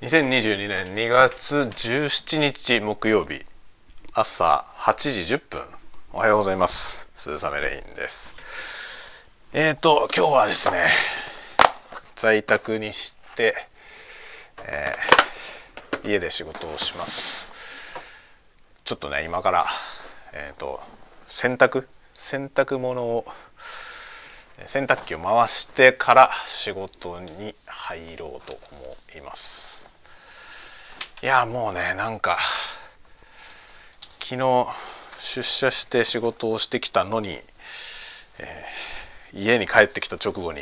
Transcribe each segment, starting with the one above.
2022年2月17日木曜日朝8時10分おはようございます。鈴雨レインです。えーと今日はですね在宅にして、えー、家で仕事をします。ちょっとね今からえっ、ー、と洗濯洗濯物を洗濯機を回してから仕事に入ろうと思います。いやもうねなんか昨日出社して仕事をしてきたのに、えー、家に帰ってきた直後に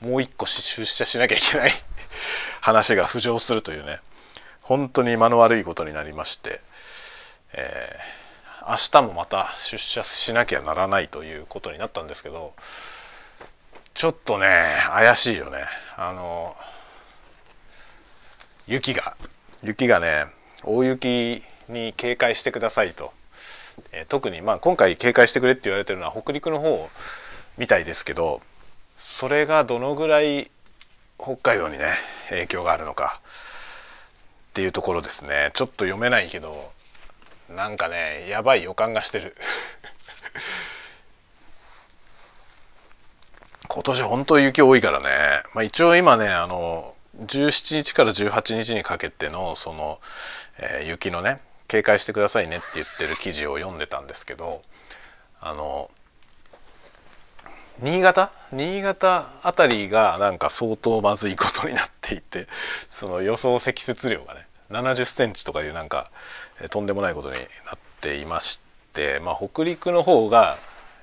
もう一個出社しなきゃいけない 話が浮上するというね本当に間の悪いことになりまして、えー、明日もまた出社しなきゃならないということになったんですけどちょっとね怪しいよね。あの雪が。雪がね大雪に警戒してくださいと、えー、特にまあ今回警戒してくれって言われてるのは北陸の方みたいですけどそれがどのぐらい北海道にね影響があるのかっていうところですね。ちょっと読めないけどなんかねやばい予感がしてる。今年本当雪多いからね、まあ、一応今ねあの17日から18日にかけてのその、えー、雪のね警戒してくださいねって言ってる記事を読んでたんですけどあの新潟？新潟辺りがなんか相当まずいことになっていてその予想積雪量がね70センチとかいうなんか、え、とんでもないことになっていまして、まあ、北陸の方が、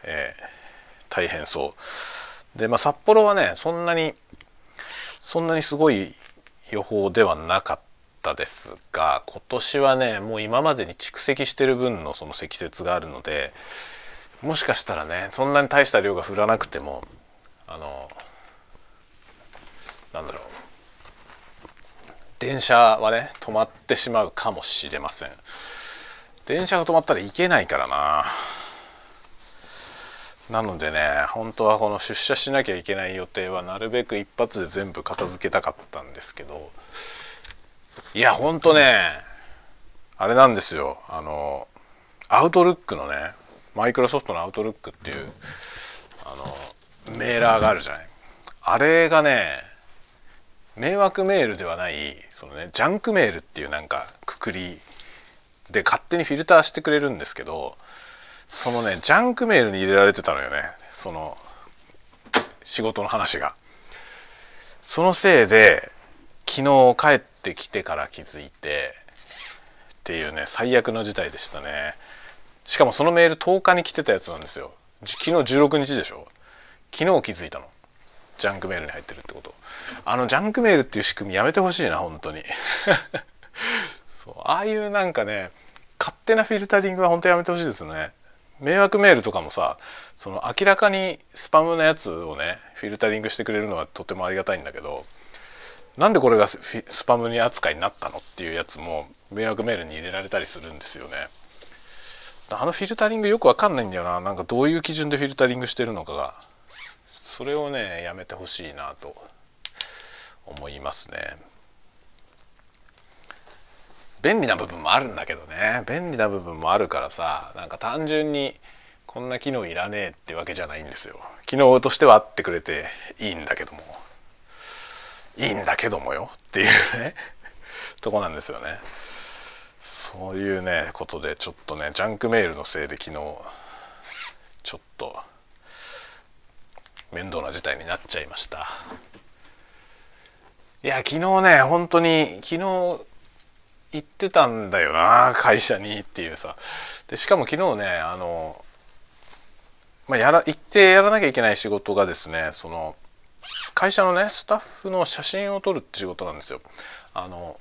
えー、大変そう。で、まあ、札幌はねそんなにそんなにすごい予報ではなかったですが今年はねもう今までに蓄積してる分のその積雪があるのでもしかしたらねそんなに大した量が降らなくてもあのなんだろう電車はね止まってしまうかもしれません。電車が止まったらいけないからな。なのでね本当はこの出社しなきゃいけない予定はなるべく一発で全部片付けたかったんですけどいやほんとねあれなんですよ。あのアウトルックのねマイクロソフトのアウトルックっていうあのメーラーがあるじゃない。あれがね迷惑メールではないそのねジャンクメールっていうなんかくくりで勝手にフィルターしてくれるんですけどそのねジャンクメールに入れられてたのよね。その仕事の話が。そのせいで昨日帰ってきてから気づいてっていうね最悪の事態でしたね。しかもそのメール10日に来てたやつなんですよ。昨日16日でしょ。昨日気づいたの。ジャンクメールに入ってるってこと。あのジャンクメールっていう仕組みやめてほしいな本当に。そうああいうなんかね勝手なフィルタリングは本当やめてほしいですね。迷惑メールとかもさその明らかにスパムなやつをねフィルタリングしてくれるのはとてもありがたいんだけどなんでこれがスパムに扱いになったのっていうやつも迷惑メールに入れられたりするんですよね。あのフィルタリングよくわかんないんだよななんかどういう基準でフィルタリングしてるのかがそれをねやめてほしいなと思いますね。便利な部分もあるんだけどね。便利な部分もあるからさなんか単純にこんな機能いらねえってわけじゃないんですよ。機能としてはあってくれていいんだけども。いいんだけどもよ。っていうね。とこなんですよね。そういうねことでちょっとねジャンクメールのせいで昨日ちょっと面倒な事態になっちゃいました。いや昨日ね本当に昨日行ってたんだよな会社にっていうさでしかも昨日ねあの、まあ、やら行ってやらなきゃいけない仕事がですねその会社のねスタッフの写真を撮るって仕事なんですよ。あの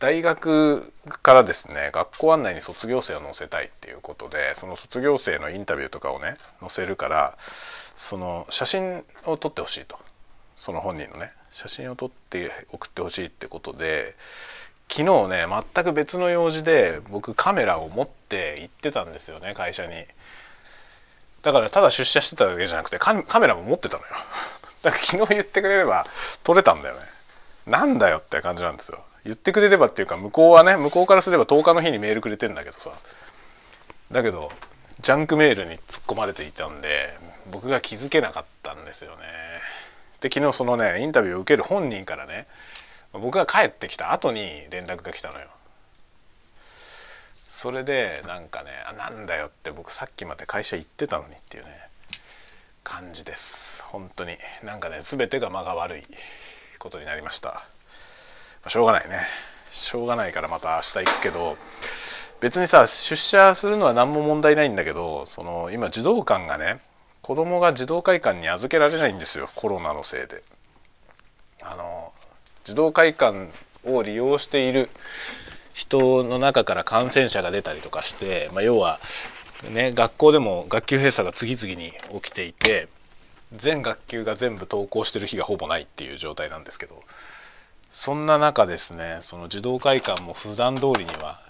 大学からですね学校案内に卒業生を載せたいっていうことでその卒業生のインタビューとかをね載せるからその写真を撮ってほしいとその本人のね写真を撮って送ってほしいってことで昨日ね全く別の用事で僕カメラを持って行ってたんですよね会社に。だからただ出社してただけじゃなくてカメラも持ってたのよ。だから昨日言ってくれれば撮れたんだよね。なんだよって感じなんですよ。言ってくれればっていうか向こうはね向こうからすれば10日の日にメールくれてんだけどさ。だけどジャンクメールに突っ込まれていたんで僕が気づけなかったんですよね。で昨日そのねインタビューを受ける本人からね僕が帰ってきた後に連絡が来たのよ。それでなんかね「なんだよ」って僕さっきまで会社行ってたのにっていうね感じです。本当に。なんかね全てが間が悪いことになりました。しょうがないね。しょうがないからまた明日行くけど別にさ出社するのは何も問題ないんだけどその今児童館がね子供が児童会館に預けられないんですよ。コロナのせいで。あの児童会館を利用している人の中から感染者が出たりとかして、まあ、要は、ね、学校でも学級閉鎖が次々に起きていて全学級が全部登校してる日がほぼないっていう状態なんですけどそんな中ですねその児童会館も普段通りには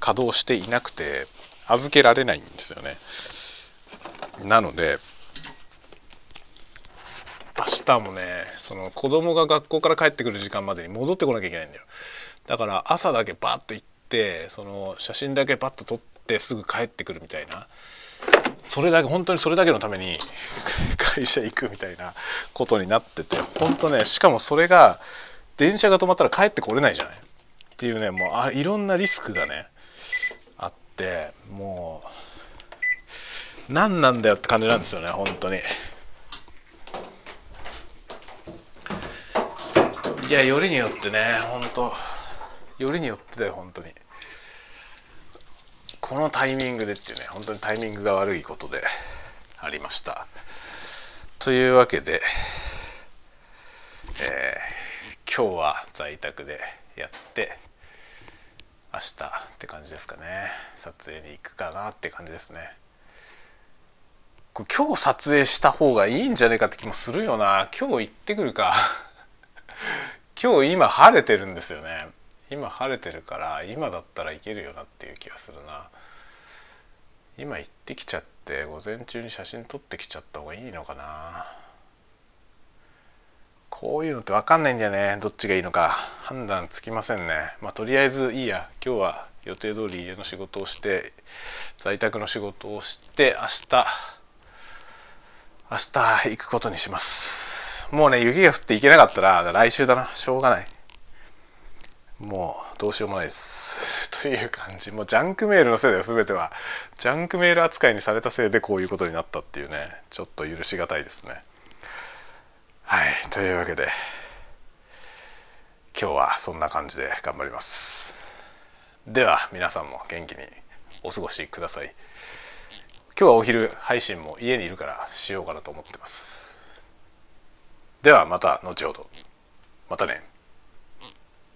稼働していなくて預けられないんですよね。なので明日もねその子供が学校から帰ってくる時間までに戻ってこなきゃいけないんだよ。だから朝だけバッと行ってその写真だけパッと撮ってすぐ帰ってくるみたいな。それだけ本当にそれだけのために 会社行くみたいなことになってて本当ねしかもそれが電車が止まったら帰ってこれないじゃない。っていうねもうあいろんなリスクがねあってもう何なんだよって感じなんですよね本当に。いやよりによってね本当。よりによってだよ本当に。このタイミングでっていうね本当にタイミングが悪いことでありました。というわけで、えー、今日は在宅でやって明日って感じですかね。撮影に行くかなって感じですね。今日撮影した方がいいんじゃねえかって気もするよな。今日行ってくるか。今日今晴れてるんですよね。今晴れてるから今だったらいけるよなっていう気がするな。今行ってきちゃって午前中に写真撮ってきちゃった方がいいのかな。こういうのって分かんないんだよね。どっちがいいのか。判断つきませんね。まあとりあえずいいや。今日は予定通り家の仕事をして在宅の仕事をして明日明日行くことにします。もうね雪が降って行けなかったら来週だな。しょうがない。もうどうしようもないです。という感じ。もうジャンクメールのせいだよ全ては。ジャンクメール扱いにされたせいでこういうことになったっていうね。ちょっと許し難いですね。はい。というわけで今日はそんな感じで頑張ります。では皆さんも元気にお過ごしください。今日はお昼配信も家にいるからしようかなと思ってます。ではまた後ほど。またね。